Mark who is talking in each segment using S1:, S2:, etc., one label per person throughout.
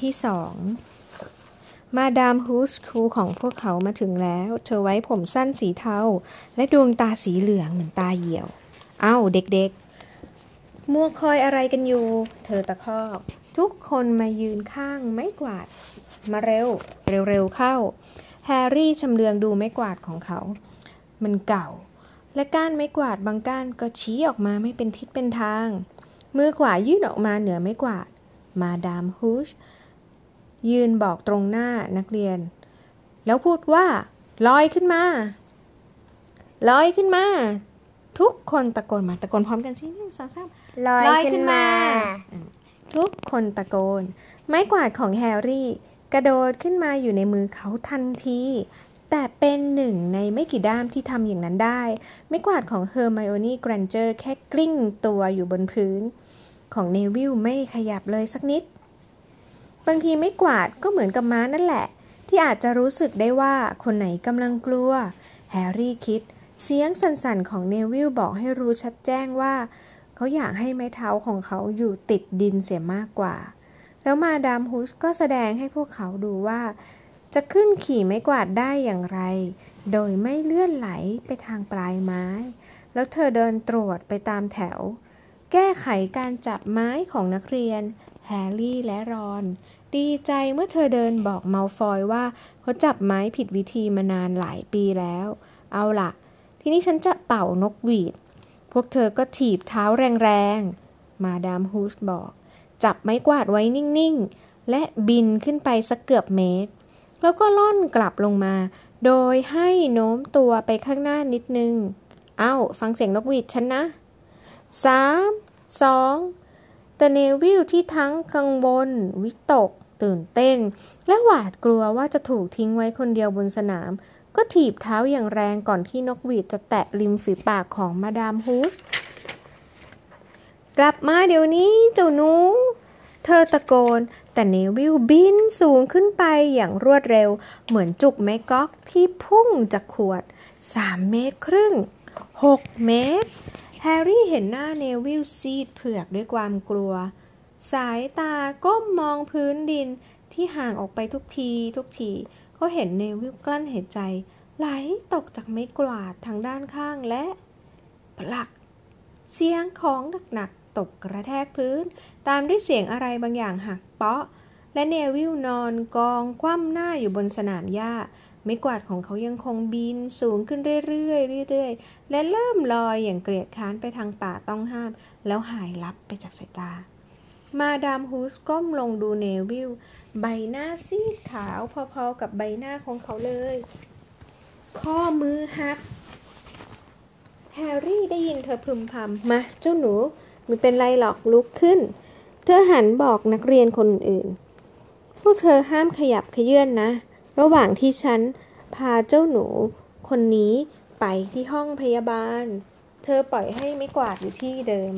S1: บทที่9ตอนที่สอง มาดามฮูสครูของพวกเขามาถึงแล้ว เธอไว้ผมสั้นสีเทา และดวงตาสีเหลืองเหมือนตาเหี่ยว เอ้าเด็กๆ มัวคอยอะไรกันอยู่ เธอตะคอกทุกคนมายืนข้างไม้กวาด มาเร็ว เร็วๆเข้า แฮร์รี่ชำเลืองดูไม้กวาดของเขา มันเก่า และก้านไม้กวาดบางก้านก็ชี้ออกมาไม่เป็นทิศเป็นทาง มือขวายื่นออกมาเหนือไม้กวาด มาดามฮูช ยืนบอกตรงหน้านักเรียน แล้วพูดว่า ลอยขึ้นมา ลอยขึ้นมา ทุกคนตะโกนมา ตะโกนพร้อมกันสิหนึ่งสองสาม
S2: ลอย
S1: ลอยขึ้
S2: ขึ้
S1: น
S2: น
S1: มา
S2: มา
S1: ทุกคนตะโกน ไม้กวาดของแฮร์รี่ กระโดดขึ้นมาอยู่ในมือเขาทันทีแต่เป็นหนึ่งในไม่กี่ด้ามที่ทำอย่างนั้นได้ ไม้กวาดของเฮอร์ไมโอนี่แกรนเจอร์แค่กลิ้งตัวอยู่บนพื้น ของเนวิลไม่ขยับเลยสักนิด บางทีไม้กวาดก็เหมือนกับม้านั่นแหละ ที่อาจจะรู้สึกได้ว่าคนไหนกำลังกลัว แฮร์รี่คิด เสียงสั่นๆของเนวิลบอกให้รู้ชัดแจ้งว่า เขาอยากให้ไม้เท้าของเขาอยู่ติดดินเสียมากกว่า แล้วมาดามฮุชก็แสดงให้พวกเขาดูว่า จะขึ้นขี่ไม้กวาดได้อย่างไร โดยไม่เลื่อนไหลไปทางปลายไม้ แล้วเธอเดินตรวจไปตามแถว แก้ไขการจับไม้ของนักเรียน แฮร์รี่และรอน ดีใจเมื่อเธอเดินบอกเมาฟอยว่าเขาจับไม้ผิดวิธีมานานหลายปีแล้ว เอาล่ะ ทีนี้ฉันจะเป่านกหวีด พวกเธอก็ถีบเท้าแรงๆ มาดามฮูสบอก จับไม้กวาดไว้นิ่งๆ และบินขึ้นไปสักเกือบเมตร แล้วก็ล่อนกลับลงมา โดยให้โน้มตัวไปข้างหน้านิดนึง เอ้า ฟังเสียงนกหวีดฉันนะสามสอง แต่เนวิลที่ทั้งกังวลวิตก ตื่นเต้น และหวาดกลัวว่าจะถูกทิ้งไว้คนเดียวบนสนาม ก็ถีบเท้าอย่างแรงก่อนที่นกหวีดจะแตะริมฝีปากของมาดามฮูสกลับมาเดี๋ยวนี้เจ้าหนู เธอตะโกน แต่เนวิลบินสูงขึ้นไปอย่างรวดเร็ว เหมือนจุกไม้ก๊อกที่พุ่งจากขวด 3 เมตรครึ่ง 6 เมตร แฮร์รี่เห็นหน้าเนวิลซีดเผือกด้วยความกลัว สายตาก้มมองพื้นดินที่ห่างออกไปทุกทีทุกทีเขาเห็นเนวิลกลั้นหายใจ ไหลตกจากไม้กวาดทางด้านข้างและปลัก เสียงของหนักๆตกกระแทกพื้น ตามด้วยเสียงอะไรบางอย่างหักเปาะ และเนวิลนอนกองคว่ำหน้าอยู่บนสนามหญ้า ไม้กวาดของเขายังคงบินสูงขึ้นเรื่อยๆเรื่อยๆ และเริ่มลอยอย่างเกลียดค้านไปทางป่าต้องห้าม แล้วหายลับไปจากสายตา มาดามฮูสก้มลงดูเนวิลใบหน้าซีดขาวพอๆกับใบหน้าของเขาเลย ข้อมือหัก แฮร์รี่ได้ยินเธอพึมพำ มาเจ้าหนูไม่เป็นไรหรอกลุกขึ้น เธอหันบอกนักเรียนคนอื่น พวกเธอห้ามขยับขยื่นนะ ระหว่างที่ฉันพาเจ้าหนูคนนี้ไปที่ห้องพยาบาล เธอปล่อยให้ไม่กวาดอยู่ที่เดิม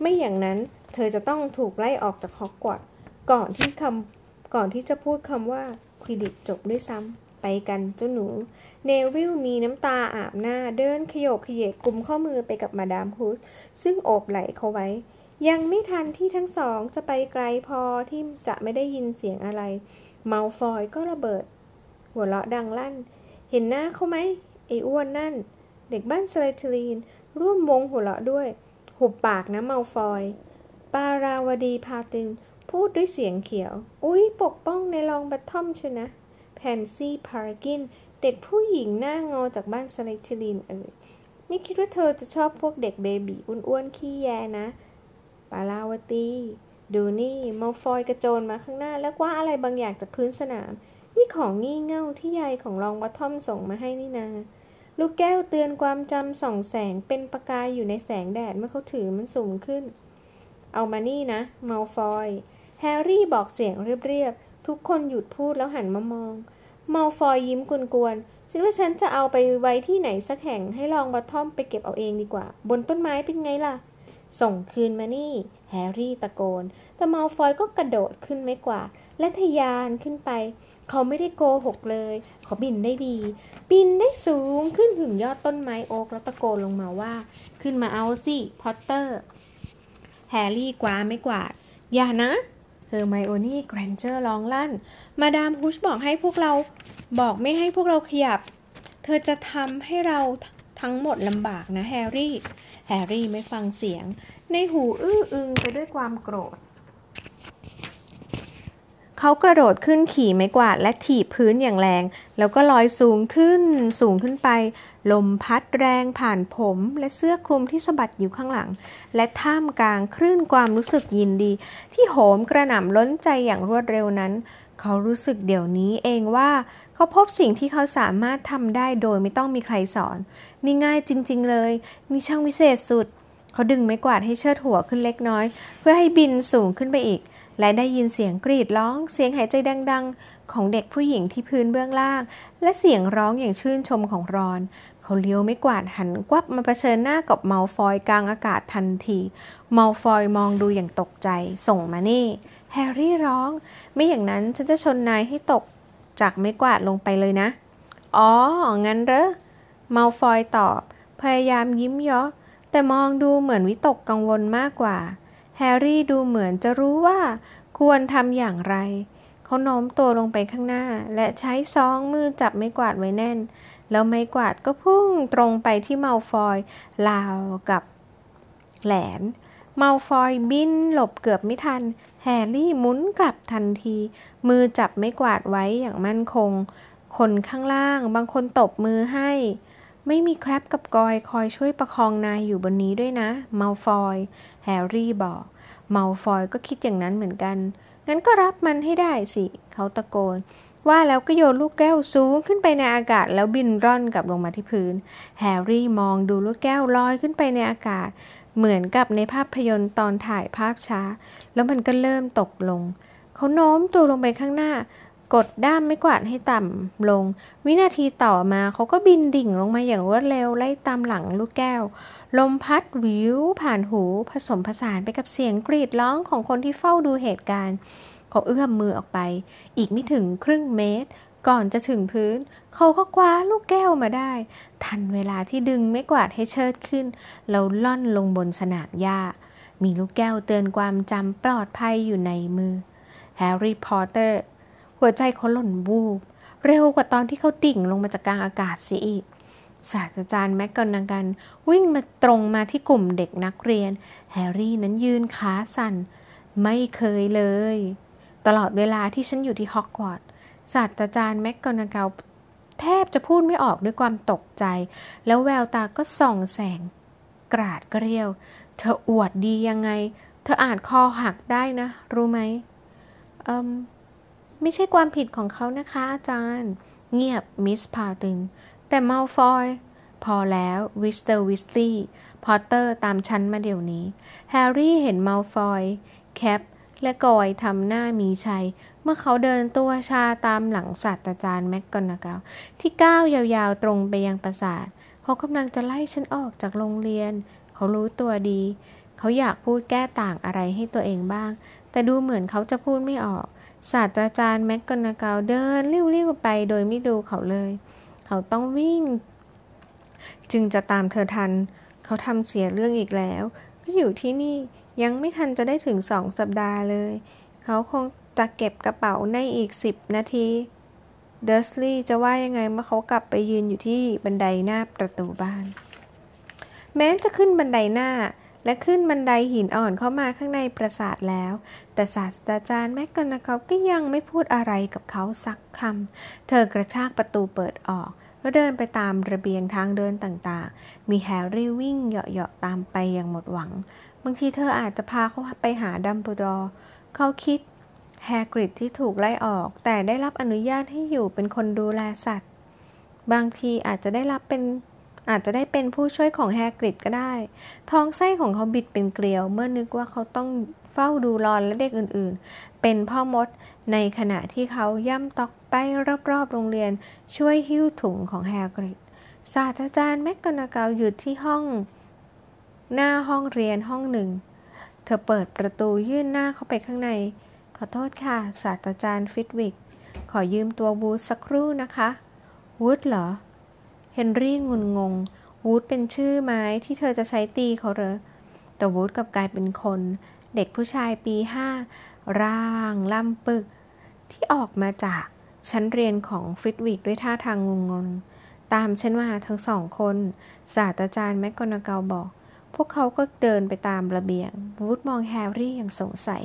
S1: ไม่อย่างนั้นเธอจะต้องถูกไล่ออกจากฮอกวอตส์ก่อนที่คำก่อนที่จะพูดคำว่าควิดิตจบด้วยซ้ำไปกันเจ้าหนู เนวิลมีน้ำตาอาบหน้าเดินขยโยกขยเยกกลุ่มข้อมือไปกับมาดามฮูสซึ่งโอบไหล่เขาไว้ ยังไม่ทันที่ทั้งสองจะไปไกลพอที่จะไม่ได้ยินเสียงอะไร เมาฟอยก็ระเบิด หัวเราะดังลั่น เห็นหน้าเขาไหมไอ้อ้วนนั่น เด็กบ้านสไลทลีน ร่วมวงหัวเราะด้วย หุบปากนะเมาฟอย ปาราวดีพาติน พูดด้วยเสียงเขียว อุ๊ย ปกป้องในรองบัตทอมชนะแพนซี่พาร์กิน เด็กผู้หญิงหน้างอจากบ้านสไลทลีนเอ่ยไม่คิดว่าเธอจะชอบพวกเด็กเบบีอ้วนๆขี้แยนะปาราวตีดูนี่มาฟอยกระโจนมาข้างหน้า แล้วคว่าอะไรบางอย่างจากพื้นสนาม นี่ของงี่เง่าที่ยายของรองบัตทอมส่งมาให้นี่นา ลูกแก้วเตือนความจำส่องแสงเป็นประกายอยู่ในแสงแดดเมื่อเขาถือมันสูงขึ้น เอามานี่นะเมาฟอย แฮร์รี่บอกเสียงเรียบๆ ทุกคนหยุดพูดแล้วหันมามองเมาฟอยยิ้มกวนๆฉันว่าฉันจะเอาไปไว้ที่ไหนสักแห่งให้ลองบัตทอมไปเก็บเอาเองดีกว่า บนต้นไม้เป็นไงล่ะ ส่งคืนมานี่ แฮร์รี่ตะโกน แต่เมาฟอยก็กระโดดขึ้นไม้กวาด และทะยานขึ้นไป เขาไม่ได้โกหกเลย เขาบินได้ดี บินได้สูงขึ้นถึงยอดต้นไม้โอ๊กแล้วตะโกนลงมาว่า ขึ้นมาเอาสิ พอตเตอร์ แฮร์รี่คว้าไม้กวาด อย่านะเฮอร์ไมโอนี่แกรนเจอร์ร้องลั่น มาดามฮุชบอกให้พวกเรา บอกไม่ให้พวกเราขยับ เธอจะทำให้เราทั้งหมดลำบากนะแฮร์รี่ แฮร์รี่ไม่ฟังเสียง ในหูอื้ออึงไปด้วยความโกรธ เขากระโดดขึ้นขี่ไม้กวาดและถีบพื้นอย่างแรง แล้วก็ลอยสูงขึ้น สูงขึ้นไป ลมพัดแรงผ่านผมและเสื้อคลุมที่สะบัดอยู่ข้างหลัง และท่ามกลางคลื่นความรู้สึกยินดี ที่โหมกระหน่ำล้นใจอย่างรวดเร็วนั้น เขารู้สึกเดี๋ยวนี้เองว่าเขาพบสิ่งที่เขาสามารถทำได้โดยไม่ต้องมีใครสอน นี่ง่ายจริง ๆ เลยนี่ช่างวิเศษสุด เขาดึงไม้กวาดให้เชิดหัวขึ้นเล็กน้อย เพื่อให้บินสูงขึ้นไปอีก และได้ยินเสียงกรีดร้องเสียงหายใจดัง ๆ ของเด็กผู้หญิงที่พื้นเบื้องล่าง และเสียงร้องอย่างชื่นชมของรอน เขาเลี้ยวไม้กวาดหันขวับมาเผชิญหน้ากับมัลฟอยกลางอากาศทันที มัลฟอยมองดูอย่างตกใจ ส่งมานี่ แฮร์รี่ร้อง ไม่อย่างนั้นฉันจะชนนายให้ตก จากไม้กวาดลงไปเลยนะ อ๋อ งั้นเหรอ มัลฟอยตอบ พยายามยิ้มเยาะแต่มองดูเหมือนวิตกกังวลมากกว่า แฮร์รี่ดูเหมือนจะรู้ว่าควรทำอย่างไร เขาโน้มตัวลงไปข้างหน้า และใช้สองมือจับไม้กวาดไว้แน่น แล้วไม้กวาดก็พุ่งตรงไปที่มัลฟอยราวกับแหลนมัลฟอยบินหลบเกือบไม่ทัน แฮร์รี่หมุนกลับทันที มือจับไม้กวาดไว้อย่างมั่นคง คนข้างล่างบางคนตบมือให้ ไม่มีแครบกับกอยล์คอยช่วยประคองนายอยู่บนนี้ด้วยนะมัลฟอย แฮร์รี่บอกมัลฟอยก็คิดอย่างนั้นเหมือนกัน งั้นก็รับมันให้ได้สิ เขาตะโกน ว่าแล้วก็โยนลูกแก้วสูงขึ้นไปในอากาศแล้วบินร่อนกลับลงมาที่พื้น แฮร์รี่มองดูลูกแก้วลอยขึ้นไปในอากาศ เหมือนกับในภาพยนตร์ตอนถ่ายภาพช้า แล้วมันก็เริ่มตกลง เขาโน้มตัวลงไปข้างหน้า กดด้ามไม้กวาดให้ต่ำลง วินาทีต่อมาเขาก็บินดิ่งลงมาอย่างรวดเร็วไล่ตามหลังลูกแก้ว ลมพัดวิวผ่านหูผสมผสานไปกับเสียงกรีดร้องของคนที่เฝ้าดูเหตุการณ์ เขาเอื้อมมือออกไป อีกไม่ถึงครึ่งเมตร ก่อนจะถึงพื้น เขาก็คว้าลูกแก้วมาได้ ทันเวลาที่ดึงไม่กวาดให้เชิดขึ้น แล้วล่อนลงบนสนามหญ้า มีลูกแก้วเตือนความจำปลอดภัยอยู่ในมือแฮร์รี่พอตเตอร์ หัวใจเขาหล่นวูบ เร็วกว่าตอนที่เขาดิ่งลงมาจากกลางอากาศเสียอีกศาสตราจารย์แม็กกอนากันวิ่งมาตรงมาที่กลุ่มเด็กนักเรียน แฮร์รี่นั้นยืนขาสั่น ไม่เคยเลย ตลอดเวลาที่ฉันอยู่ที่ฮอกวอตส์ศาสตราจารย์แม็กกอนาเกลแทบจะพูดไม่ออกด้วยความตกใจ แล้วแววตาก็ส่องแสง กราดเกลียว เธออวดดียังไง เธออาจคอหักได้นะ รู้ไหมเอืม ไม่ใช่ความผิดของเขานะคะอาจารย์ เงียบมิสพาติลแต่มัลฟอยพอแล้วมิสเตอร์วีสลีย์พอตเตอร์ตามฉันมาเดี๋ยวนี้ แฮร์รี่เห็นมัลฟอยแครบและกอยล์ทำหน้ามีชัย เมื่อเขาเดินตัวชาตามหลังศาสตราจารย์มักกอนนากัลที่ก้าวยาวๆตรงไปยังปราสาทเขากำลังจะไล่ฉันออกจากโรงเรียน เขารู้ตัวดี เขาอยากพูดแก้ต่างอะไรให้ตัวเองบ้าง แต่ดูเหมือนเขาจะพูดไม่ออก ศาสตราจารย์แม็กกอนาเกลเดินริ้วๆไปโดยไม่ดูเขาเลย เขาต้องวิ่ง จึงจะตามเธอทัน เขาทำเสียเรื่องอีกแล้ว ก็อยู่ที่นี่ยังไม่ทันจะได้ถึงสองสัปดาห์เลย เขาคงจะเก็บกระเป๋าในอีกสิบนาที เดอร์สลีย์จะว่ายังไงเมื่อเขากลับไปยืนอยู่ที่บันไดหน้าประตูบ้าน แม้จะขึ้นบันไดหน้าและขึ้นบันไดหินอ่อนเข้ามาข้างในปราสาทแล้ว แต่ศาสตราจารย์มักกอนนากัลก็ยังไม่พูดอะไรกับเขาสักคำ เธอกระชากประตูเปิดออก แล้วเดินไปตามระเบียงทางเดินต่างๆ มีแฮร์รี่วิ่งเหยาะๆตามไปอย่างหมดหวัง บางทีเธออาจจะพาเขาไปหาดัมเบิลดอร์เขาคิดแฮกริดที่ถูกไล่ออก แต่ได้รับอนุญาตให้อยู่เป็นคนดูแลสัตว์ บางทีอาจจะได้รับเป็นอาจจะได้เป็นผู้ช่วยของแฮกริดก็ได้ ท้องไส้ของเขาบิดเป็นเกลียว เมื่อนึกว่าเขาต้อง เฝ้าดูรอนและเด็กอื่นๆ เป็นพ่อมดในขณะที่เขาย่ำตอกไปรอบๆ โรงเรียนช่วยหิ้วถุงของแฮกริดศาสตราจารย์แมกกานาเกลหยุดที่ห้อง หน้าห้องเรียนห้องหนึ่ง เธอเปิดประตูยื่นหน้าเข้าไปข้างใน ขอโทษค่ะ ศาสตราจารย์ฟิตวิก ขอยืมตัววูดสักครู่นะคะวูดเหรอ แฮร์รี่งุนงงวู้ดเป็นชื่อไม้ที่เธอจะใช้ตีเขาเหรอแต่วู้ดกลับกลายเป็นคน เด็กผู้ชายปีห้าร่างล่ำปึ้ก ที่ออกมาจากชั้นเรียนของฟลิตวิกด้วยท่าทางงงงตามฉันมาทั้งสองคน ศาสตราจารย์มักกอนนากัลบอก พวกเขาก็เดินไปตามระเบียง วู้ดมองแฮร์รี่อย่างสงสัย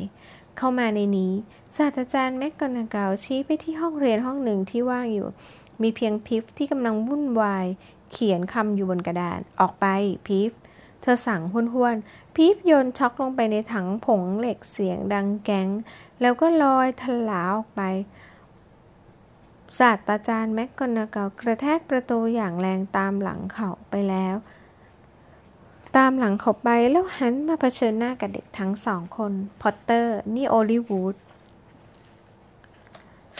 S1: เข้ามาในนี้ ศาสตราจารย์มักกอนนากัลชี้ไปที่ห้องเรียนห้องหนึ่งที่ว่างอยู่ มีเพียงพีฟส์ที่กำลังวุ่นวาย เขียนคำอยู่บนกระดาน ออกไปพีฟส์ เธอสั่งห้วนๆพีฟส์โยนชอล์กลงไปในถังผงเหล็กเสียงดังแกร๊ง แล้วก็ลอยถลาออกไป ศาสตราจารย์มักกอนนากัลกระแทกประตูอย่างแรงตามหลังเขาไปแล้ว ตามหลังเขาไปแล้วหันมาเผชิญหน้ากับเด็กทั้งสองคน พอตเตอร์ นี่โอลิวูด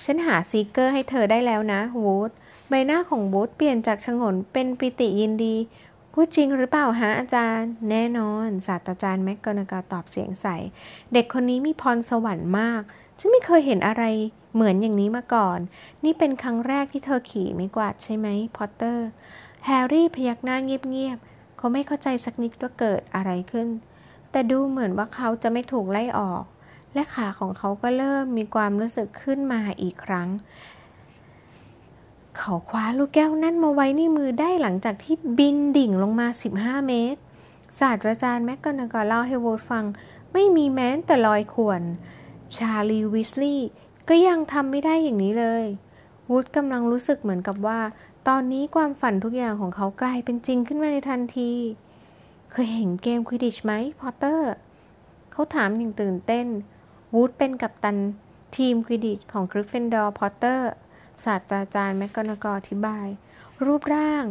S1: ฉันหาซีกเกอร์ให้เธอได้แล้วนะ วู้ด ใบหน้าของวู้ดเปลี่ยนจากฉงนเป็นปิติยินดี พูดจริงหรือเปล่าฮะอาจารย์ แน่นอนศาสตราจารย์มักกอนนากัลตอบเสียงใส เด็กคนนี้มีพรสวรรค์มาก ฉันไม่เคยเห็นอะไรเหมือนอย่างนี้มาก่อน นี่เป็นครั้งแรกที่เธอขี่ไม้กวาดใช่ไหมพอตเตอร์ แฮร์รี่พยักหน้าเงียบๆ เขาไม่เข้าใจสักนิดว่าเกิดอะไรขึ้น แต่ดูเหมือนว่าเขาจะไม่ถูกไล่ออก และขาของเขาก็เริ่มมีความรู้สึกขึ้นมาอีกครั้ง เขาคว้าลูกแก้วนั่นมาไว้ในมือได้หลังจากที่บินดิ่งลงมา 15 เมตร ศาสตราจารย์แม็กกอนากอเล่าให้วูดฟัง ไม่มีแม้แต่รอยข่วน ชาลีวิสลีย์ก็ยังทำไม่ได้อย่างนี้เลย วูดกำลังรู้สึกเหมือนกับว่า ตอนนี้ความฝันทุกอย่างของเขากลายเป็นจริงขึ้นมาในทันที เคยเห็นเกมควิดดิชไหมพอตเตอร์ เขาถามอย่างตื่นเต้น วู้ดเป็นกัปตันทีมควิดดิชของกริฟฟินดอร์พอตเตอร์ ศาสตราจารย์มักกอนนากัลอธิบาย รูปร่าง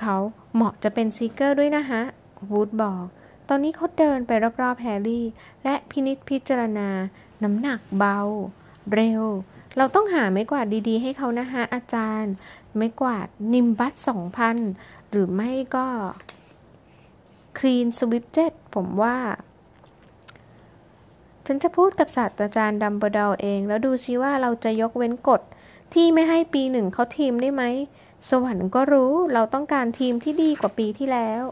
S1: เขาเหมาะจะเป็นซีกเกอร์ด้วยนะฮะ วู้ดบอก ตอนนี้เขาเดินไปรอบๆแฮร์รี่ และพินิจพิจารณา น้ำหนักเบา เร็ว เราต้องหาไม้กวาดดีๆ ให้เขานะฮะ อาจารย์ ไม้กวาดนิมบัสสองพันหรือไม่ก็คลีนสวีปเจ็ดผมว่าฉันจะพูดกับศาสตราจารย์ดัมเบิลดอร์เอง แล้วดูซิว่าเราจะยกเว้นกฎ ที่ไม่ให้ปีหนึ่งเข้าทีมได้ไหม สวรรค์ก็รู้เราต้องการทีมที่ดีกว่าปีที่แล้ว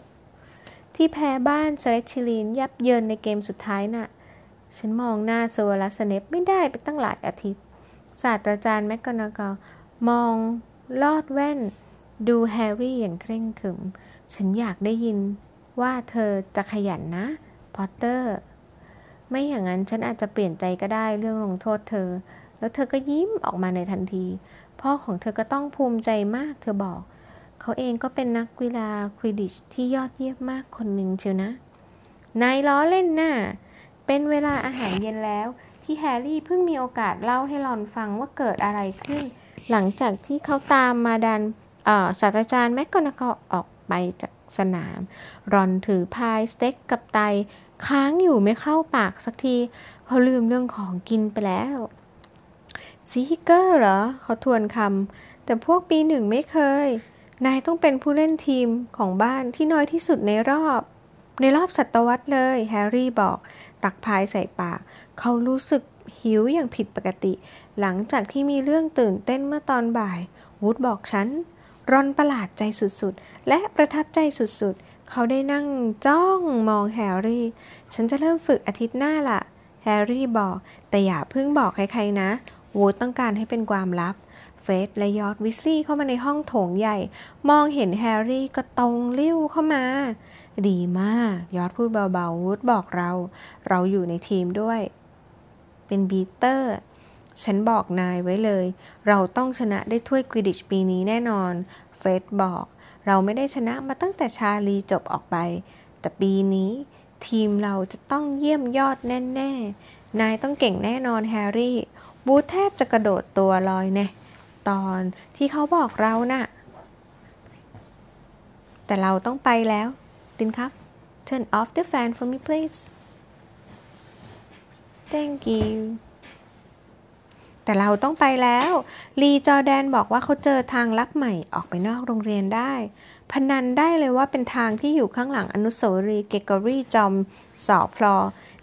S1: ที่แพ้บ้านสลิธีรินยับเยินในเกมสุดท้ายน่ะ ฉันมองหน้าโซลัสเนปไม่ได้ไปตั้งหลายอาทิตย์ ศาสตราจารย์มักกอนนากัลมองลอดแว่น ดูแฮร์รี่อย่างเคร่งขรึม ฉันอยากได้ยินว่าเธอจะขยันนะ พอตเตอร์ ไม่อย่างนั้นฉันอาจจะเปลี่ยนใจก็ได้เรื่องลงโทษเธอ แล้วเธอก็ยิ้มออกมาในทันที พ่อของเธอก็ต้องภูมิใจมาก เธอบอก เขาเองก็เป็นนักกีฬาควิดดิชที่ยอดเยี่ยมมากคนหนึ่งเชียวนะ นายล้อเล่นน่ะ เป็นเวลาอาหารเย็นแล้ว ที่แฮร์รี่เพิ่งมีโอกาสเล่าให้รอนฟังว่าเกิดอะไรขึ้น หลังจากที่เขาตามมาดามศาสตราจารย์มักกอนนากัลออกไปจากสนาม รอนถือพายสเต็กกับไตค้างอยู่ไม่เข้าปากสักที เขาลืมเรื่องของกินไปแล้ว ซีกเกอร์เหรอเขาทวนคำแต่พวกปีหนึ่งไม่เคย นายต้องเป็นผู้เล่นทีมของบ้านที่อายุน้อยที่สุดในรอบ ในรอบศตวรรษเลย แฮร์รี่บอก ตักพายใส่ปาก เขารู้สึกหิวอย่างผิดปกติ หลังจากที่มีเรื่องตื่นเต้นเมื่อตอนบ่าย วูดบอกฉัน รอนประหลาดใจสุดๆ และประทับใจสุดๆ เขาได้นั่งจ้องมองแฮร์รี่ ฉันจะเริ่มฝึกอาทิตย์หน้าล่ะแฮร์รี่บอก แต่อย่าเพิ่งบอกใครๆนะ วูดต้องการให้เป็นความลับ เฟร็ดและจอร์จวีสลีย์เข้ามาในห้องโถงใหญ่ มองเห็นแฮร์รี่ก็ตรงลิ่วเข้ามา ดีมาก จอร์จพูดเบาๆ วูดบอกเรา เราอยู่ในทีมด้วย เป็นบีเตอร์ ฉันบอกนายไว้เลย เราต้องชนะได้ถ้วยควิดดิชปีนี้แน่นอน เฟรดบอก เราไม่ได้ชนะมาตั้งแต่ชาลีจบออกไป แต่ปีนี้ทีมเราจะต้องเยี่ยมยอดแน่ ๆ นายต้องเก่งแน่นอนแฮร์รี่ วูดแทบจะกระโดดตัวลอยแน่ตอนที่เขาบอกเรานะ่ะ แต่เราต้องไปแล้ว ตินครับ turn off the fan for me please thank you แต่เราต้องไปแล้ว ลีจอแดนบอกว่าเขาเจอทางลับใหม่ออกไปนอกโรงเรียนได้ พนันได้เลยว่าเป็นทางที่อยู่ข้างหลังอนุสาวรีย์เกกอรี่จอมสอพลอ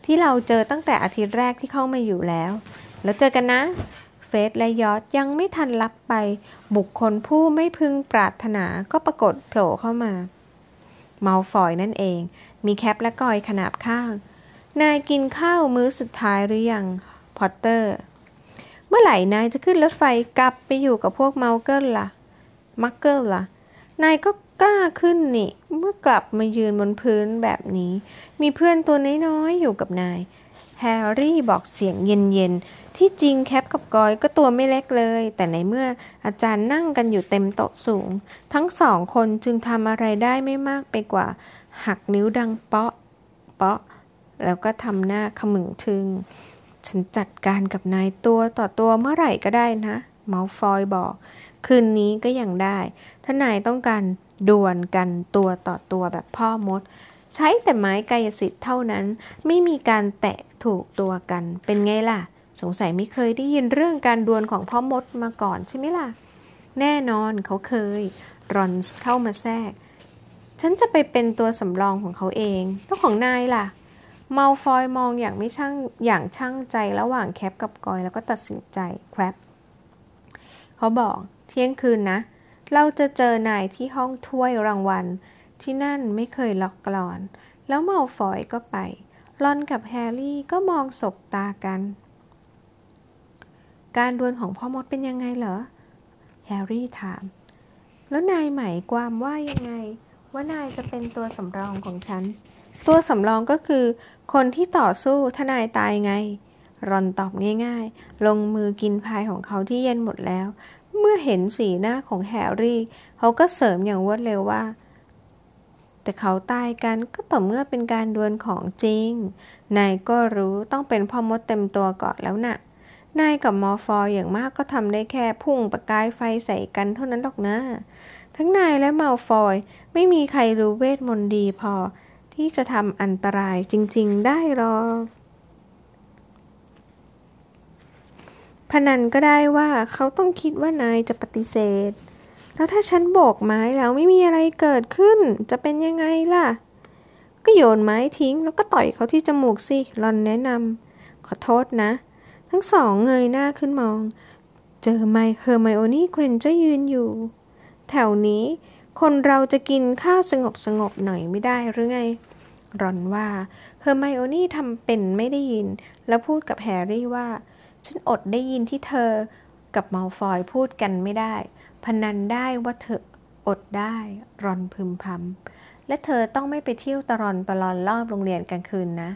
S1: ที่เราเจอตั้งแต่อาทิตย์แรกที่เข้ามาอยู่แล้ว แล้วเจอกันนะ เฟร็ดและจอร์จยังไม่ทันลับไป บุคคลผู้ไม่พึงปรารถนาก็ปรากฏโผล่เข้ามา มัลฟอยนั่นเอง มีแครบและกอยล์ขนาบข้าง นายกินข้าวมื้อสุดท้ายหรือยัง พอตเตอร์ เมื่อไหร่นายจะขึ้นรถไฟกลับไปอยู่กับพวกมักเกิลล่ะ มักเกิลล่ะ นายก็กล้าขึ้นนี่ เมื่อกลับมายืนบนพื้นแบบนี้ มีเพื่อนตัวน้อยๆอยู่กับนายแฮร์รี่บอกเสียงเย็นๆ ที่จริงแคปกับกอยก็ตัวไม่เล็กเลย แต่ในเมื่ออาจารย์นั่งกันอยู่เต็มโต๊ะสูง ทั้งสองคนจึงทำอะไรได้ไม่มากไปกว่า หักนิ้วดังเปาะ เปาะ แล้วก็ทำหน้าขมึงทึง ฉันจัดการกับนายตัวต่อตัวเมื่อไหร่ก็ได้นะเมาฟอยบอก คืนนี้ก็ยังได้ ถ้านายต้องการดวลกันตัวต่อตัวแบบพ่อมด ใช้แต่ไม้กายสิทธิ์เท่านั้น ไม่มีการแตะถูกตัวกันเป็นไงล่ะ สงสัยไม่เคยได้ยินเรื่องการดวลของพ่อมดมาก่อนใช่ไหมล่ะ แน่นอนเขาเคย รอนเข้ามาแทรก ฉันจะไปเป็นตัวสำรองของเขาเอง แล้วของนายล่ะ เมาฟอยมองอย่างไม่ช่างอย่างช่างใจระหว่างแคปกับกอยแล้วก็ตัดสินใจครับเขาบอกเที่ยงคืนนะ เราจะเจอนายที่ห้องถ้วยรางวัล ที่นั่นไม่เคยล็อกกลอน แล้วมัลฟอยก็ไปรอนกับแฮร์รี่ก็มองสบตากัน การดวลของพ่อมดเป็นยังไงเหรอ แฮร์รี่ถาม แล้วนายหมายความว่ายังไง ว่านายจะเป็นตัวสำรองของฉัน ตัวสำรองก็คือ คนที่ต่อสู้แทนนายตายไง รอนตอบง่ายๆ ลงมือกินพายของเขาที่เย็นหมดแล้ว เมื่อเห็นสีหน้าของแฮร์รี่ เขาก็เสริมอย่างรวดเร็วว่าแต่เขาตายกันก็ต่อเมื่อเป็นการดวลของจริง นายก็รู้ต้องเป็นพ่อมดเต็มตัวก่อนแล้วนะ่ะ นายกับมอฟอยอย่างมากก็ทำได้แค่พุ่งประกายไฟใส่กันเท่านั้นหรอกนะ ทั้งนายและมาฟอยไม่มีใครรู้เวทมนต์ดีพอ ที่จะทำอันตรายจริง ๆ ได้หรอกพนันก็ได้ว่าเขาต้องคิดว่านายจะปฏิเสธ แล้วถ้าฉันโบกไม้แล้วไม่มีอะไรเกิดขึ้น จะเป็นยังไงล่ะ ก็โยนไม้ทิ้งแล้วก็ต่อยเขาที่จมูกสิรอนแนะนำขอโทษนะ ทั้งสองเงยหน้าขึ้นมอง เจอไมเฮอร์ไมโอนี่เกรนจะยืนอยู่ แถวนี้คนเราจะกินข้าวสงบสงบหน่อยไม่ได้หรือไงรอนว่าเฮอร์ไมโอนี่ทำเป็นไม่ได้ยิน แล้วพูดกับแฮร์รี่ว่า ฉันอดได้ยินที่เธอกับมัลฟอยพูดกันไม่ได้ พนันได้ว่าเธออดได้รอนพึมพำและเธอต้องไม่ไปเที่ยวตะลอนตะลอนรอบโรงเรียนกลางคืนนะ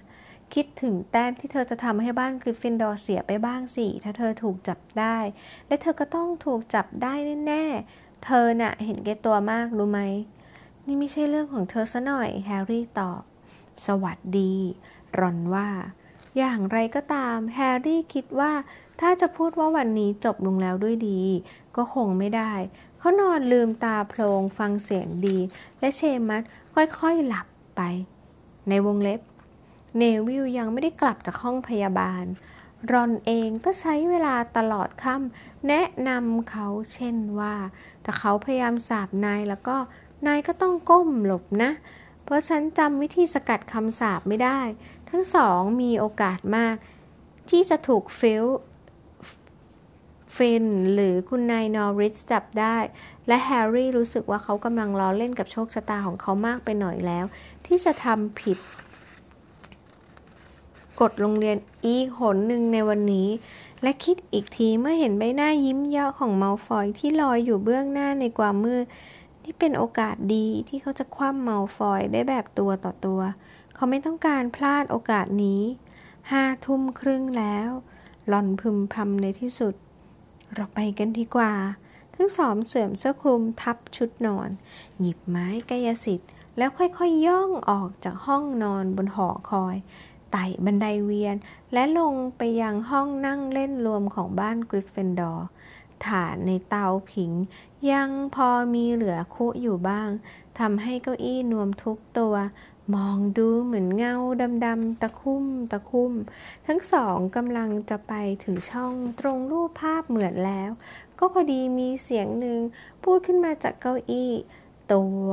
S1: คิดถึงแต้มที่เธอจะทำให้บ้านกริฟฟินดอร์เสียไปบ้างสิ ถ้าเธอถูกจับได้ และเธอก็ต้องถูกจับได้แน่ๆ เธอน่ะเห็นแก่ตัวมากรู้ไหม นี่ไม่ใช่เรื่องของเธอซะหน่อย แฮร์รี่ตอบ สวัสดี รอนว่า อย่างไรก็ตาม แฮร์รี่คิดว่า ถ้าจะพูดว่าวันนี้จบลงแล้วด้วยดี ก็คงไม่ได้ เขานอนลืมตาโพลงฟังเสียงดี และเชมัสค่อยๆหลับไป ในวงเล็บ เนวิลยังไม่ได้กลับจากห้องพยาบาล รอนเองก็ใช้เวลาตลอดค่ำแนะนำเขาเช่นว่า ถ้าเขาพยายามสาปนายแล้วก็นายก็ต้องก้มหลบนะ เพราะฉันจำวิธีสกัดคำสาปไม่ได้ ทั้งสองมีโอกาสมาก ที่จะถูกฟิลช์หรือคุณนายนอร์ริสจับได้ และแฮร์รี่รู้สึกว่าเขากำลังล้อเล่นกับโชคชะตาของเขามากไปหน่อยแล้ว ที่จะทำผิด กฎโรงเรียนอีกหนหนึ่งในวันนี้ และคิดอีกทีเมื่อเห็นใบหน้ายิ้มเยาะของเมลฟอยที่ลอยอยู่เบื้องหน้าในความมืด นี่เป็นโอกาสดีที่เขาจะคว่ำเมลฟอยได้แบบตัวต่อตัว เขาไม่ต้องการพลาดโอกาสนี้ห้าทุ่มครึ่งแล้วหลอนพึมพำในที่สุด เราไปกันดีกว่า ทั้งสองเสื่อมเสื้อคลุมทับชุดนอน หยิบไม้กายสิทธิ์ แล้วค่อยๆย่องออกจากห้องนอนบนหอคอย ไต่บันไดเวียน และลงไปยังห้องนั่งเล่นรวมของบ้านกริฟฟินดอร์ฐานในเตาผิง ยังพอมีเหลือคุอยู่บ้างทำให้เก้าอี้นวมทุกตัว มองดูเหมือนเงาดำๆตะคุ่มตะคุ่ม ทั้งสองกำลังจะไปถึงช่องตรงรูปภาพเหมือนแล้ว ก็พอดีมีเสียงหนึ่งพูดขึ้นมาจากเก้าอี้ ตัว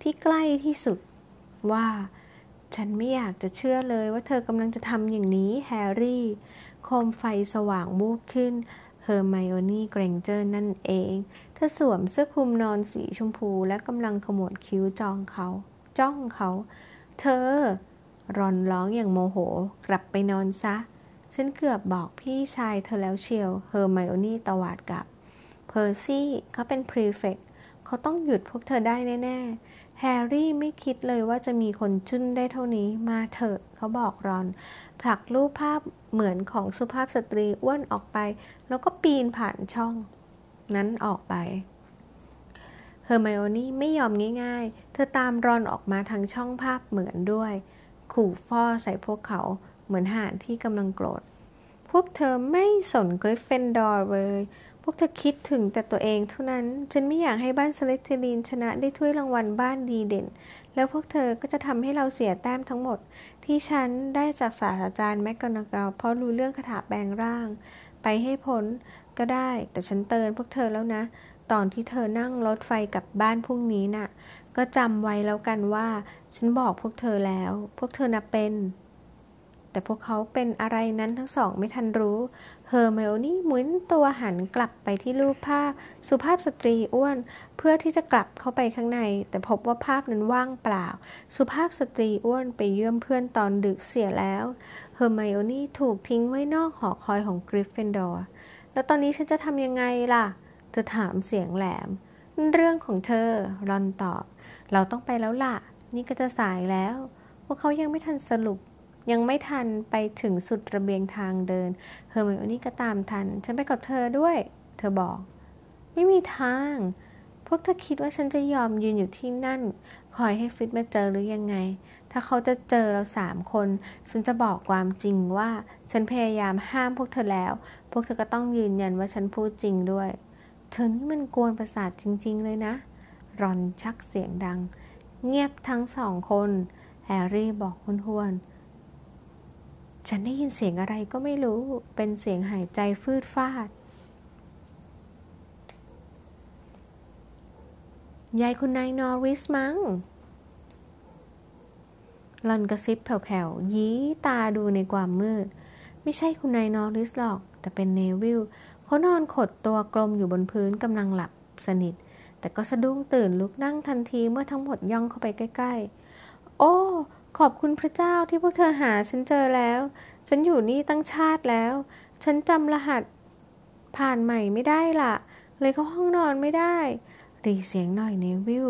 S1: ที่ใกล้ที่สุดว่า ฉันไม่อยากจะเชื่อเลยว่าเธอกำลังจะทำอย่างนี้แฮร์รี่ โคมไฟสว่างวูบขึ้นเฮอร์ไมโอนี่เกรนเจอร์นั่นเอง เธอสวมเสื้อคลุมนอนสีชมพูและกำลังขมวดคิ้วจ้องเขา จ้องเขา เธอ รอนร้องอย่างโมโห กลับไปนอนซะ ฉันเกือบบอกพี่ชายเธอแล้วเชียว เฮอร์ไมโอนี่ตวาดกลับ เพอร์ซี่เขาเป็นพรีเฟกเขาต้องหยุดพวกเธอได้แน่ ๆ แฮร์รี่ไม่คิดเลยว่าจะมีคนจุ้นได้เท่านี้มาเถอะเขาบอกรอน ผลักรูปภาพเหมือนของสุภาพสตรีอ้วนออกไป แล้วก็ปีนผ่านช่อง นั้นออกไปเฮอร์ไมโอนี่ไม่ยอมง่าย ๆ เธอตามรอนออกมาทางช่องภาพเหมือนด้วย ขู่ฟ่อใส่พวกเขาเหมือนห่านที่กำลังโกรธ พพวกเธอไม่สนกริฟฟินดอร์เลย วกเธอคิดถึงแต่ตัวเองเท่านั้น ฉันไม่อยากให้บ้านสลิธีรินชนะได้ถ้วยรางวัลบ้านดีเด่น แล้วพวกเธอก็จะทำให้เราเสียแต้มทั้งหมด ที่ฉันได้จากศาสตราจารย์มักกอนนากัลเพราะรู้เรื่องคาถาแปลงร่าง ไปให้พ้นก็ได้ แต่ฉันเตือนพวกเธอแล้วนะ ตอนที่เธอนั่งรถไฟกลับบ้านพรุ่งนี้น่ะ ก็จำไว้แล้วกันว่า ฉันบอกพวกเธอแล้ว พวกเธอนับเป็นแต่พวกเขาเป็นอะไรนั้นทั้งสองไม่ทันรู้ เฮอร์ไมโอนี่หมุนตัวหันกลับไปที่รูปภาพ สุภาพสตรีอ้วน เพื่อที่จะกลับเข้าไปข้างใน แต่พบว่าภาพนั้นว่างเปล่า สุภาพสตรีอ้วนไปเยี่ยมเพื่อนตอนดึกเสียแล้ว เฮอร์ไมโอนี่ถูกทิ้งไว้นอกหอคอยของกริฟฟินดอร์แล้วตอนนี้ฉันจะทำยังไงล่ะเธอถามเสียงแหลม เรื่องของเธอรอนตอบ เราต้องไปแล้วล่ะ นี่ก็จะสายแล้วพวกเขายังไม่ทันสรุป ยังไม่ทันไปถึงสุดระเบียงทางเดินเฮอร์ไมโอนี่ก็ตามทัน ฉันไปกับเธอด้วย เธอบอก ไม่มีทาง พวกเธอคิดว่าฉันจะยอมยืนอยู่ที่นั่น คอยให้ฟิตมาเจอหรือยังไง ถ้าเขาจะเจอเราสามคน ฉันจะบอกความจริงว่า ฉันพยายามห้ามพวกเธอแล้ว พวกเธอก็ต้องยืนยันว่าฉันพูดจริงด้วย เธอนี่มันกวนประสาทจริง ๆ เลยนะ รอนชักเสียงดัง เงียบทั้งสองคน แฮร์รี่บอกห้วนๆ ฉันได้ยินเสียงอะไรก็ไม่รู้ เป็นเสียงหายใจฟืดฟาด ยายคุณนายนอริสมั้งรอนกระซิบแผ่วๆ ยี้ตาดูในความมืด ไม่ใช่คุณนายนอริสหรอก แต่เป็นเนวิลเขานอนขดตัวกลมอยู่บนพื้นกำลังหลับสนิท แต่ก็สะดุ้งตื่นลุกนั่งทันทีเมื่อทั้งหมดย่องเข้าไปใกล้ ๆ โอ้ ขอบคุณพระเจ้าที่พวกเธอหาฉันเจอแล้ว ฉันอยู่นี่ตั้งชาติแล้ว ฉันจำรหัสผ่านใหม่ไม่ได้ละเลยเข้าห้องนอนไม่ได้รีเสียงหน่อยเนวิล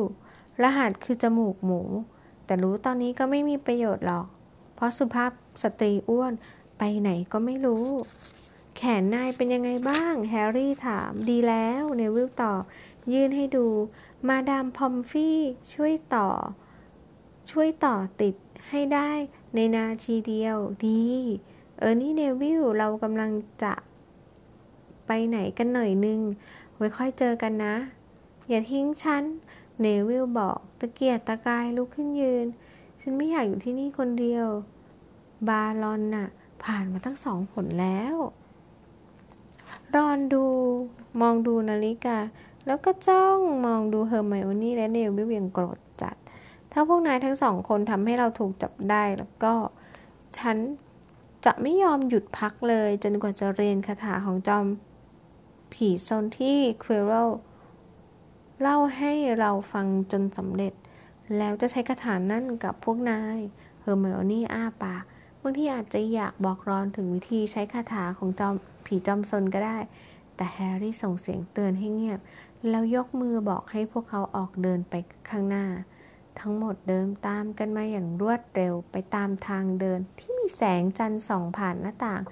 S1: รหัสคือจมูกหมู แต่รู้ตอนนี้ก็ไม่มีประโยชน์หรอก เพราะสุภาพสตรีอ้วนไปไหนก็ไม่รู้ แขนนายเป็นยังไงบ้าง แฮร์รี่ถาม ดีแล้วเนวิลตอบ ยื่นให้ดู มาดามพอมฟี่ช่วยต่อ ช่วยต่อติด ให้ได้ในนาทีเดียวดี เออนี่เนวิลเรากำลังจะไปไหนกันหน่อยนึง ไว้ค่อยเจอกันนะ อย่าทิ้งฉัน เนวิลบอกตะเกียกตะกายลุกขึ้นยืน ฉันไม่อยากอยู่ที่นี่คนเดียว บาลอนน่ะ ผ่านมาตั้งสองผลแล้ว รอนดู มองดูนาฬิกา แล้วก็จ้องมองดูเฮอร์ไมโอนี่และเนวิลอย่างโกรธ ถ้าพวกนายทั้งสองคนทำให้เราถูกจับได้แล้วก็ ฉันจะไม่ยอมหยุดพักเลยจนกว่าจะเรียนคาถาของจอม ผีซนที่ควีเรลล์เล่าให้เราฟังจนสำเร็จ แล้วจะใช้คาถานั่นกับพวกนายเฮอร์ไมโอนี่อ้าปากบางทีอาจจะอยากบอกรอนถึงวิธีใช้คาถาของจอมผีจอมซนก็ได้ แต่แฮร์รี่ส่งเสียงเตือนให้เงียบ แล้วยกมือบอกให้พวกเขาออกเดินไปข้างหน้า ทั้งหมดเดินตามกันมาอย่างรวดเร็วไปตามทางเดินที่มีแสงจันทร์ส่องผ่านหน้าต่าง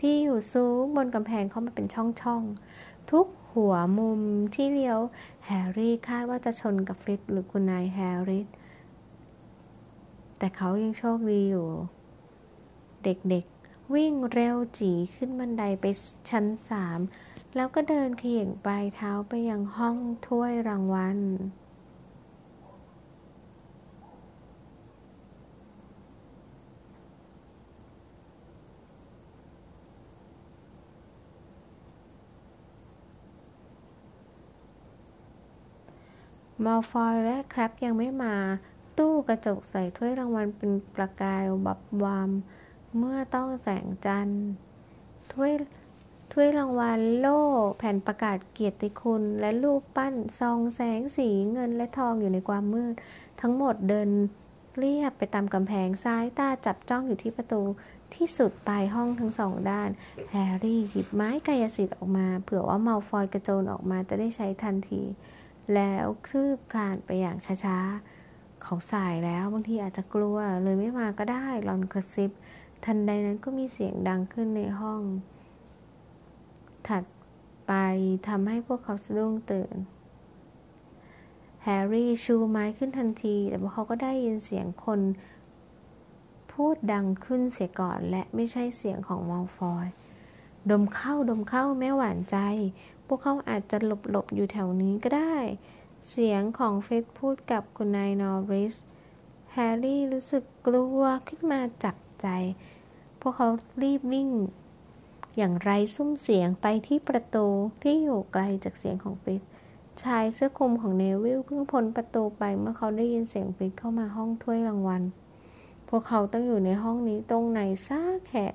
S1: ที่อยู่สูงบนกำแพงเข้ามาเป็นช่องๆ ทุกหัวมุมที่เลี้ยวแฮร์รี่คาดว่าจะชนกับฟิลช์หรือคุณนายนอร์ริสแต่เขายังโชคดีอยู่ เด็กๆ วิ่งเร็วจี๋ขึ้นบันไดไปชั้นสามแล้วก็เดินเขย่งปลายเท้าไปยังห้องถ้วยรางวัล มัลฟอยและแครปยังไม่มา ตู้กระจกใส่ถ้วยรางวัลเป็นประกายบับวาม เมื่อต้องแสงจันทร์ถ้วยถ้วยรางวัลโล่ แผ่นประกาศเกียรติคุณ และรูปปั้นซองแสงสีเงินและทองอยู่ในความมืด ทั้งหมดเดิน
S3: เรียบไปตามกำแพงซ้ายตาจับจ้องอยู่ที่ประตูที่สุดปลายห้องทั้งสองด้าน แฮร์รี่หยิบไม้กายสิทธิ์ออกมา เผื่อว่าเมัลฟอยกระโจนออกมาจะได้ใช้ทันที แล้วคืบคลานไปอย่างช้าๆ เขาสายแล้วบางทีอาจจะกลัวเลยไม่มาก็ได้ลอนกระซิบ ทันใดนั้นก็มีเสียงดังขึ้นในห้อง ถัดไปทำให้พวกเขาสะดุ้งตื่น แฮร์รี่ชูไม้ขึ้นทันที แต่พวกเขาก็ได้ยินเสียงคน พูดดังขึ้นเสียก่อนและไม่ใช่เสียงของมัลฟอย ดมเข้าดมเข้าแม่หวานใจ พวกเขาอาจจะหลบหลบอยู่แถวนี้ก็ได้ เสียงของฟิลช์พูดกับคุณนายนอริส แฮร์รี่รู้สึกกลัวขึ้นมาจับใจ พวกเขารีบวิ่ง อย่างไร้สุ้มเสียงไปที่ประตูที่อยู่ไกลจากเสียงของฟิลช์ชายเสื้อคลุมของเนวิลเพิ่งพ้นประตูไปเมื่อเขาได้ยินเสียงฟิลช์เข้ามาห้องถ้วยรางวัล พวกเขาต้องอยู่ในห้องนี้ตรงไหนสักแห่ง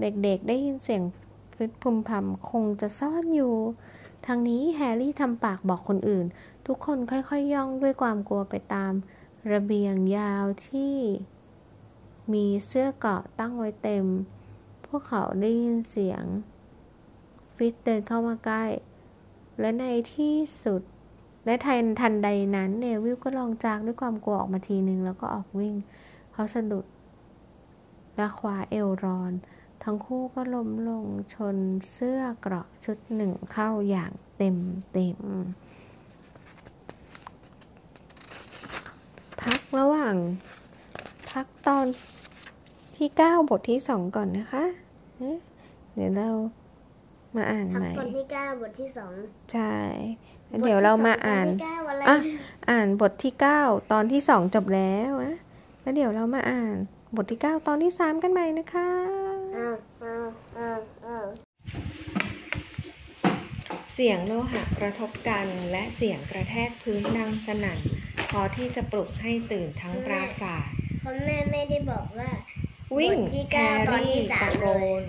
S3: เด็กๆได้ยินเสียงฟ ตพึมพำคงจะซ่อนอยู่ ทางนี้แฮร์รี่ทำปากบอกคนอื่น ทุกคนค่อยๆย่องด้วยความกลัวไปตาม ระเบียงยาวที่มีเสื้อเกราะตั้งไว้เต็ม พวกเขาได้ยินเสียง ฟิตเดินเข้ามาใกล้ และในที่สุด และทันทันใดนั้นเนวิลก็ลองจากด้วยความกลัวออกมาทีนึงแล้วก็ออกวิ่ง เขาสะดุดและคว้าเอลรอน ทั้งคู่ก็ล้มลงชนเสื้อเกราะชุดหนึ่งเข้าอย่างเต็มเต็มพักระหว่าง พักตอนที่ 9 บทที่ 2 ก่อนนะคะเอ๊ะเดี๋ยวเรามาอ่าน
S2: พัก
S3: ใหม่
S2: ตอนที่เก้าบทที่สอง
S3: ใช่แล้วเดี๋ยวเรามาอ่าน
S2: บทที่สงตที่เก้าอะไร
S3: อะอ่านบทที่ 9 ตอนที่ 2 จบแล้วนะแล้วเดี๋ยวเรามาอ่านบทที่ 9 ตอนที่ 3 กันใหม่นะคะ
S2: อ้าวอ้าวอ้าวอ้าว
S3: เสียงโลหะกระทบกันและเสียงกระแทกพื้นดังสนั่น พอที่จะปลุกให้ตื่นทั้งปราสาท
S2: เพราะแม่ไม่ได้บอกว่า
S3: วิ่ง
S2: บทที่เก้า
S3: แฮร์
S2: ตอนที่
S3: รี่
S2: สาม
S3: ตะโก
S2: เลย
S3: น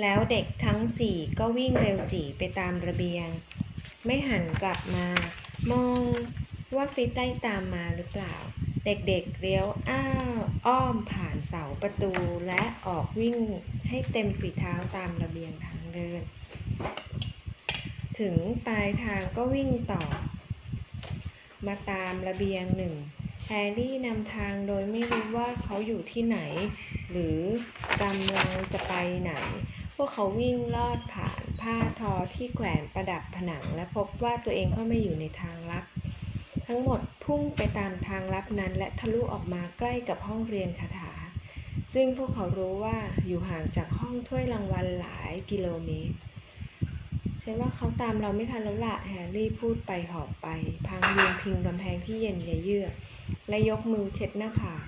S3: แล้วเด็กทั้งสี่ก็วิ่งเร็วจีไปตามระเบียง ไม่หันกลับมา มองว่าฟิตได้ตามมาหรือเปล่า เด็กๆเลี้ยวอ้าวอ้อมผ่านเสาประตูและออกวิ่งให้เต็มฝีเท้าตามระเบียงทางเดิน ถึงปลายทางก็วิ่งต่อ มาตามระเบียงหนึ่งแฮร์รี่นำทางโดยไม่รู้ว่าเขาอยู่ที่ไหน หรือกำลังจะไปไหน พวกเขาวิ่งลอดผ่านผ้าทอที่แขวนประดับผนัง และพบว่าตัวเองเข้ามาอยู่ในทางลับ ทั้งหมดพุ่งไปตามทางลับนั้น และทะลุออกมาใกล้กับห้องเรียนคาถา ซึ่งพวกเขารู้ว่าอยู่ห่างจากห้องถ้วยรางวัลหลายกิโลเมตรฉันว่าเขาตามเราไม่ทันแล้วละแฮร์รี่พูดไปหอบไป พังยืนพิงกำแพงที่เย็นเยือกและยกมือเช็ดหน้าผาก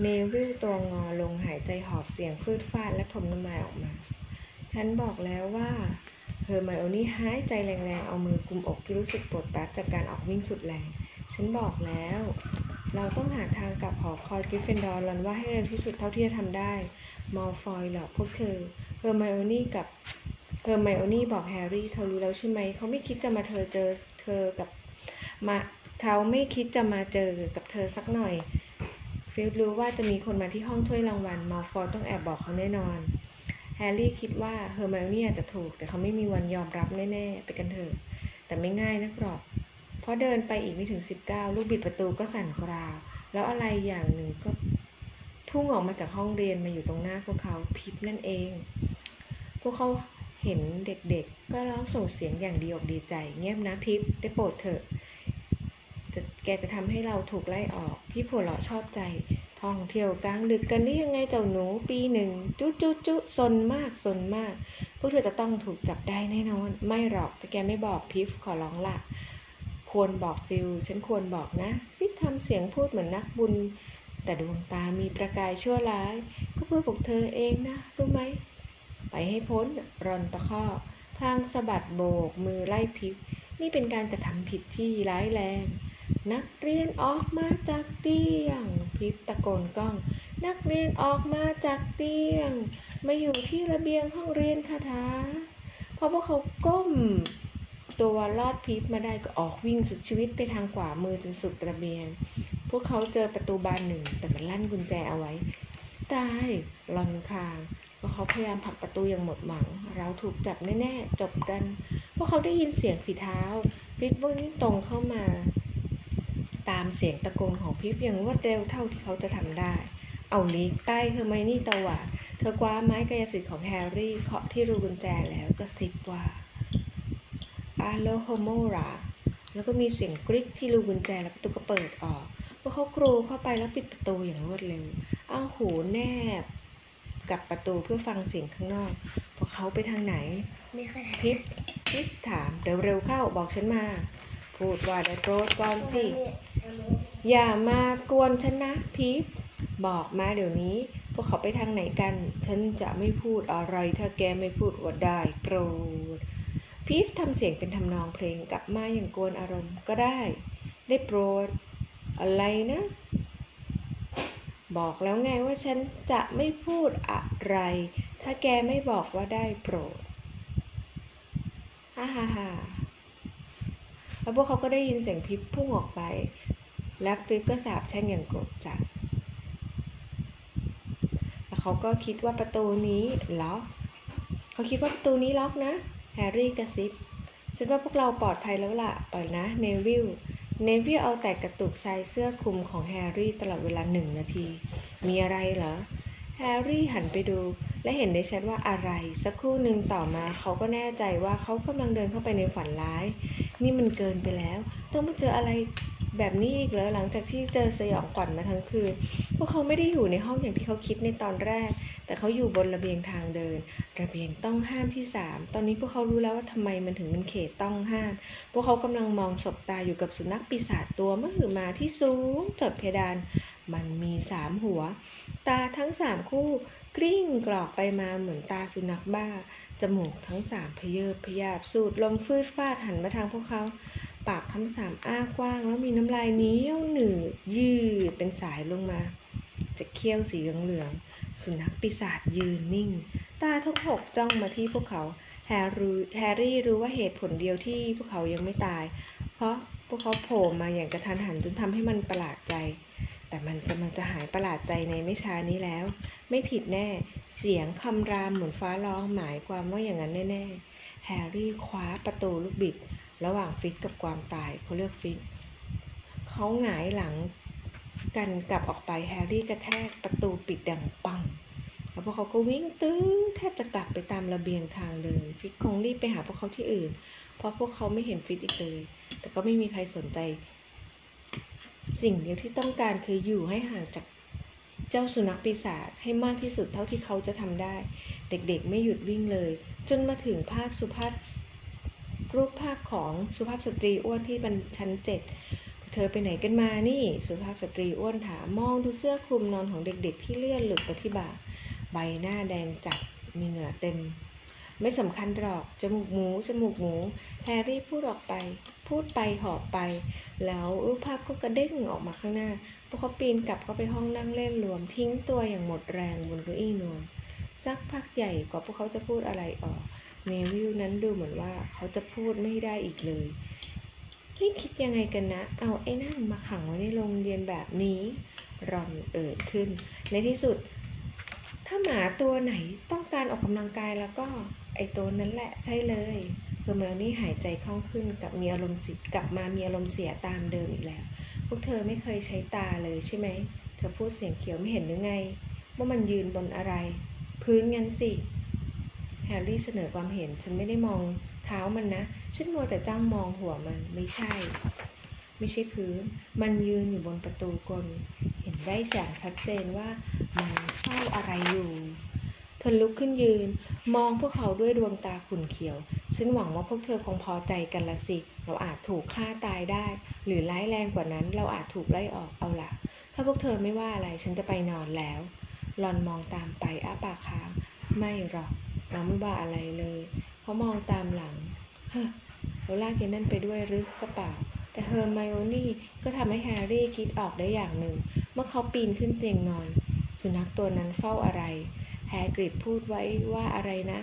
S3: เนวิลตัวงอลงหายใจหอบเสียงฟืดฟาดและถ่มน้ำลายออกมา ฉันบอกแล้วว่าเฮอร์ไมโอนี่หายใจแรงๆ เอามือกุมอกที่รู้สึกปวดแปลบจากการออกวิ่งสุดแรง ฉันบอกแล้ว เราต้องหาทางกลับหอคอยกริฟฟินดอร์รอนว่าให้เร็วที่สุดเท่าที่จะทำได้ มอลฟอยหลอกพวกเธอ เฮอร์ไมโอนี่กับ เฮอร์ไมโอนี่บอกแฮร์รี่ เธอรู้แล้วใช่ไหม เขาไม่คิดจะมาเธอเจอเธอกับมาเขาไม่คิดจะมาเจอกับเธอสักหน่อย ฟิลช์รู้ว่าจะมีคนมาที่ห้องถ้วยรางวัลมัลฟอยต้องแอบบอกเขาแน่นอน แฮร์รี่คิดว่าเฮอร์ไมโอนี่อาจจะถูก แต่เขาไม่มีวันยอมรับแน่ๆ ไปกันเถอะ แต่ไม่ง่ายนักหรอก เพราะเดินไปอีกไม่ถึง สิบก้าว ลูกบิดประตูก็สั่นกราว แล้วอะไรอย่างหนึ่งก็พุ่งออกมาจากห้องเรียนมาอยู่ตรงหน้าพวกเขาพีฟส์นั่นเอง พวกเขาเห็นเด็กๆ ก็ร้องส่งเสียงอย่างดีอกดีใจ เงียบนะพิบได้โปรดเถอะจะแกจะทำให้เราถูกไล่ออก พี่ผัวเราะชอบใจ ท่องเที่ยวกลางดึกกันนี่ยังไงเจ้าหนูปีหนึ่ง จุ๊จุ๊จุ๊ซนมากซนมาก พวกเธอจะต้องถูกจับได้แน่นอน ไม่หรอกแต่แกไม่บอกพิฟขอร้องละ ควรบอกฟิวฉันควรบอกนะพิฟทำเสียงพูดเหมือนนักบุญ แต่ดวงตามีประกายชั่วร้าย ก็เพื่อพวกเธอเองนะ รู้ไหม ไปให้พ้นรอนตะคอกพางสะบัดโบกมือไล่พิฟนี่เป็นการกระทำผิดที่ร้ายแรง นักเรียนออกมาจากเตียง พิบตะโกนก้อง นักเรียนออกมาจากเตียง มาอยู่ที่ระเบียงห้องเรียนคาถาพอพวกเขาก้ม ตัวลอดพิบมาได้ก็ออกวิ่งสุดชีวิตไปทางขวามือจนสุดระเบียง พวกเขาเจอประตูบานหนึ่ง แต่มันลั่นกุญแจเอาไว้ ตายรอนคางพวกเขาพยายามผลักประตูอย่างหมดหวัง เราถูกจับแน่ๆ จบกัน พวกเขาได้ยินเสียงฝีเท้าพิทวิ่งตรงเข้ามา ตามเสียงตะโกนของพิฟอย่างรวดเร็วเท่าที่เขาจะทำได้ เอาลีกใต้เฮอไมนี่ตวาดเธอคว้าไม้กายสิทธิ์ของแฮร์รี่เคาะที่รูกุญแจแล้วก็ซิบว่า อาโลโฮโมราแล้วก็มีเสียงกริ๊กที่รูกุญแจแล้วประตูก็เปิดออกพวกเขากรูเข้าไปแล้วปิดประตูอย่างรวดเร็ว เอาหูแนบกับประตูเพื่อฟังเสียงข้างนอก พวกเขาไปทางไหน
S2: ไม่เคยทำ
S3: พิษพิษถามเดี๋ยวเร็วเข้าบอกฉันมา พูดว่าได้โปรดก่อนสิ อย่ามากวนฉันนะพีฟบอกมาเดี๋ยวนี้ พวกเขาไปทางไหนกัน ฉันจะไม่พูดอะไรถ้าแกไม่พูดว่าได้โปรด พีฟทำเสียงเป็นทำนองเพลงกลับมาอย่างกวนอารมณ์ก็ได้ ได้โปรด อะไรนะ บอกแล้วไงว่าฉันจะไม่พูดอะไร ถ้าแกไม่บอกว่าได้โปรดฮ่าฮ่าฮ่าแล้วพวกเขาก็ได้ยินเสียงพิบพุ่งออกไป และฟิปก็สาบแช่งอย่างโกรธจัดแล้วเขาก็คิดว่าประตูนี้ล็อก เขาคิดว่าประตูนี้ล็อกนะ แฮร์รี่กระซิบ ฉันว่าพวกเราปลอดภัยแล้วล่ะ ปล่อยนะ เนวิล เนวิลเอาแต่กระตุกชายเสื้อคลุมของแฮร์รี่ตลอดเวลาหนึ่งนาที มีอะไรเหรอ แฮร์รี่หันไปดู และเห็นได้ชัดว่าอะไร สักครู่หนึ่งต่อมาเขาก็แน่ใจว่าเขากำลังเดินเข้าไปในฝันร้าย นี่มันเกินไปแล้ว ต้องมาเจออะไร แบบนี้อีกเหรอหลังจากที่เจอสยองขวัญมาทั้งคืน พวกเขาไม่ได้อยู่ในห้องอย่างที่เขาคิดในตอนแรก แต่เขาอยู่บนระเบียงทางเดิน ระเบียงต้องห้ามที่สามตอนนี้พวกเขารู้แล้วว่าทำไมมันถึงเป็นเขตต้องห้าม พวกเขากำลังมองศบตาอยู่กับสุนัขปีศาจตัวมหึมาที่สูงจดเพดาน มันมีสามหัว ตาทั้งสามคู่กลิ้งกรอกไปมาเหมือนตาสุนัขบ้าจมูกทั้งสามพเยิบพยาบสูดลมฟืดฟาดหันมาทางพวกเขา ปากทั้งสามอ้ากว้าง แล้วมีน้ำลายเหนี้ยวหนืดยืดเป็นสายลงมา จากเขี้ยวสีเหลืองๆ สุนัขปีศาจยืนนิ่ง ตาทั้งหกจ้องมาที่พวกเขาแฮร์รี่แฮร์รี่รู้ว่าเหตุผลเดียวที่พวกเขายังไม่ตาย เพราะพวกเขาโผล่มาอย่างกะทันหันจนทำให้มันประหลาดใจ แต่มันกำลังจะหายประหลาดใจในไม่ช้านี้แล้ว ไม่ผิดแน่ เสียงคำรามเหมือนฟ้าร้องหมายความว่าอย่างนั้นแน่ๆแฮร์รี่คว้าประตูลูกบิด ระหว่างฟิตกับความตายเขาเลือกฟิตเขาหงายหลังกันกลับออกไปแฮร์รี่กระแทกประตูปิดดังปัง แล้วพวกเขาก็วิ่งตื้อแทบจะกลับไปตามระเบียงทางเลยฟิตคงรีบไปหาพวกเขาที่อื่น เพราะพวกเขาไม่เห็นฟิตอีกเลย แต่ก็ไม่มีใครสนใจ สิ่งเดียวที่ต้องการคืออยู่ให้ห่างจากเจ้าสุนัขปีศาจให้มากที่สุดเท่าที่เขาจะทำได้ เด็กๆไม่หยุดวิ่งเลย จนมาถึงภาพสุภาพ รูปภาพของสุภาพสตรีอ้วนที่บนชั้นเจ็ดเธอไปไหนกันมานี่สุภาพสตรีอ้วนถามมองดูเสื้อคลุมนอนของเด็กๆ ที่เลื่อนหลุดไปที่บ่า ใบหน้าแดงจัดมีเหงื่อเต็ม ไม่สำคัญหรอกจมูกหมูจมูกหมูแฮร์รี่พูดออกไป พูดไปหอบไป แล้วรูปภาพก็กระเด้งออกมาข้างหน้าพวกเขาปีนกลับเข้าไปห้องนั่งเล่นรวมทิ้งตัวอย่างหมดแรงบนเก้าอี้นวมสักพักใหญ่กว่าพวกเขาจะพูดอะไรออก เนวิลนั้นดูเหมือนว่าเขาจะพูดไม่ได้อีกเลย นี่คิดยังไงกันนะ เอาไอ้นั่นมาขังไว้ในโรงเรียนแบบนี้รอนเอ่ยขึ้น ในที่สุด ถ้าหมาตัวไหนต้องการออกกำลังกายแล้วก็ไอ้ตัวนั้นแหละใช่เลยเฮอร์ไมโอนี่หายใจคล่องขึ้นกับมีอารมณ์สิกลับมามีอารมณ์เสียตามเดิมอีกแล้ว พวกเธอไม่เคยใช้ตาเลยใช่ไหม เธอพูดเสียงเขียวไม่เห็นหรือไง ว่ามันยืนบนอะไร พื้นงั้นสิ แฮร์รี่เสนอความเห็น ฉันไม่ได้มองเท้ามันนะ ฉันมัวแต่จ้องมองหัวมัน ไม่ใช่ ไม่ใช่พื้น มันยืนอยู่บนประตูกล เห็นได้อย่างชัดเจนว่ามันเฝ้าอะไรอยู่เธอลุกขึ้นยืน มองพวกเขาด้วยดวงตาขุ่นเขียว ฉันหวังว่าพวกเธอคงพอใจกันละสิ เราอาจถูกฆ่าตายได้ หรือร้ายแรงกว่านั้น เราอาจถูกไล่ออก เอาละถ้าพวกเธอไม่ว่าอะไร ฉันจะไปนอนแล้ว หลอนมองตามไปอ้าปากค้าง ไม่หรอก เราไม่ว่าอะไรเลย เขามองตามหลังเฮ้อเราลากยายนั่นไปด้วยหรือก็เปล่า แต่เฮอร์ไมโอนี่ก็ทำให้แฮร์รี่คิดออกได้อย่างหนึ่ง เมื่อเขาปีนขึ้นเตียงนอน สุนัขตัวนั้นเฝ้าอะไร แฮกริดพูดไว้ว่าอะไรนะ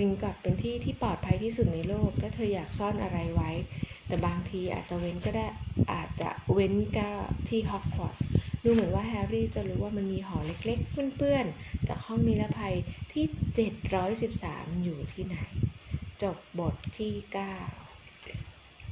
S3: ริงกอตเป็นที่ที่ปลอดภัยที่สุดในโลก ถ้าเธออยากซ่อนอะไรไว้ แต่บางทีอาจจะเว้นก็ได้อาจจะเว้นก็ที่ฮอกวอตส์ ดูเหมือนว่าแฮร์รี่จะรู้ว่ามันมีหอเล็กๆ เปื้อนๆ จากห้องนิรภัยที่ 713 อยู่ที่ไหน จบบทที่ 9